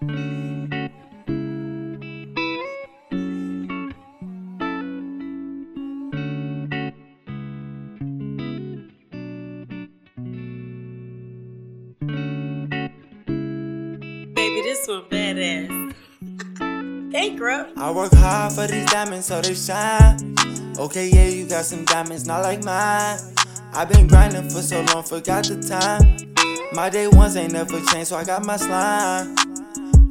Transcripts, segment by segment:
Baby, this one badass. Thank you. I work hard for these diamonds so they shine. Okay, yeah, you got some diamonds, not like mine. I've been grinding for so long, forgot the time. My day ones ain't never changed, so I got my slime.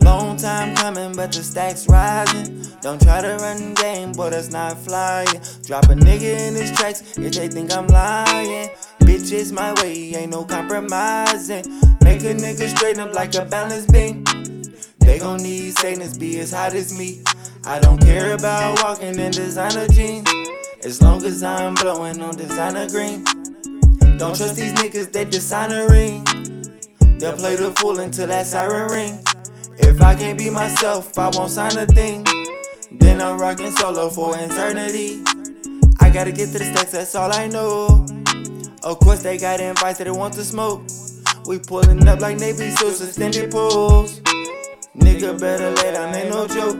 Long time coming, but the stacks rising. Don't try to run game, boy, that's not flying. Drop a nigga in his tracks if they think I'm lying. Bitches my way, ain't no compromising. Make a nigga straighten up like a balance beam. They gon' need Satan's be as hot as me. I don't care about walking in designer jeans. As long as I'm blowing on designer green. Don't trust these niggas, they dishonoring. They'll play the fool until that siren ring. If I can't be myself, I won't sign a thing. Then I'm rocking solo for eternity. I gotta get to the stacks, that's all I know. Of course, they got invites that they want to smoke. We pulling up like Navy SEALs, suspended poles. Nigga better lay down, ain't no joke.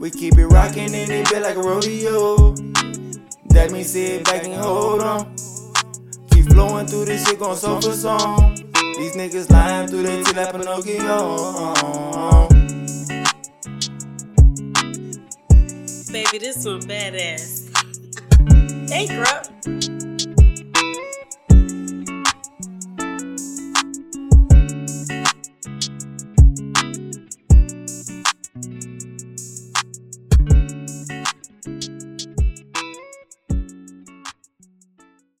We keep it rocking in it bit like a rodeo. That means sit back and hold on. Keep flowing through this shit, gon' soul for song. These niggas lying through their teeth like Pinocchio. Baby, this one badass. Bankrupt.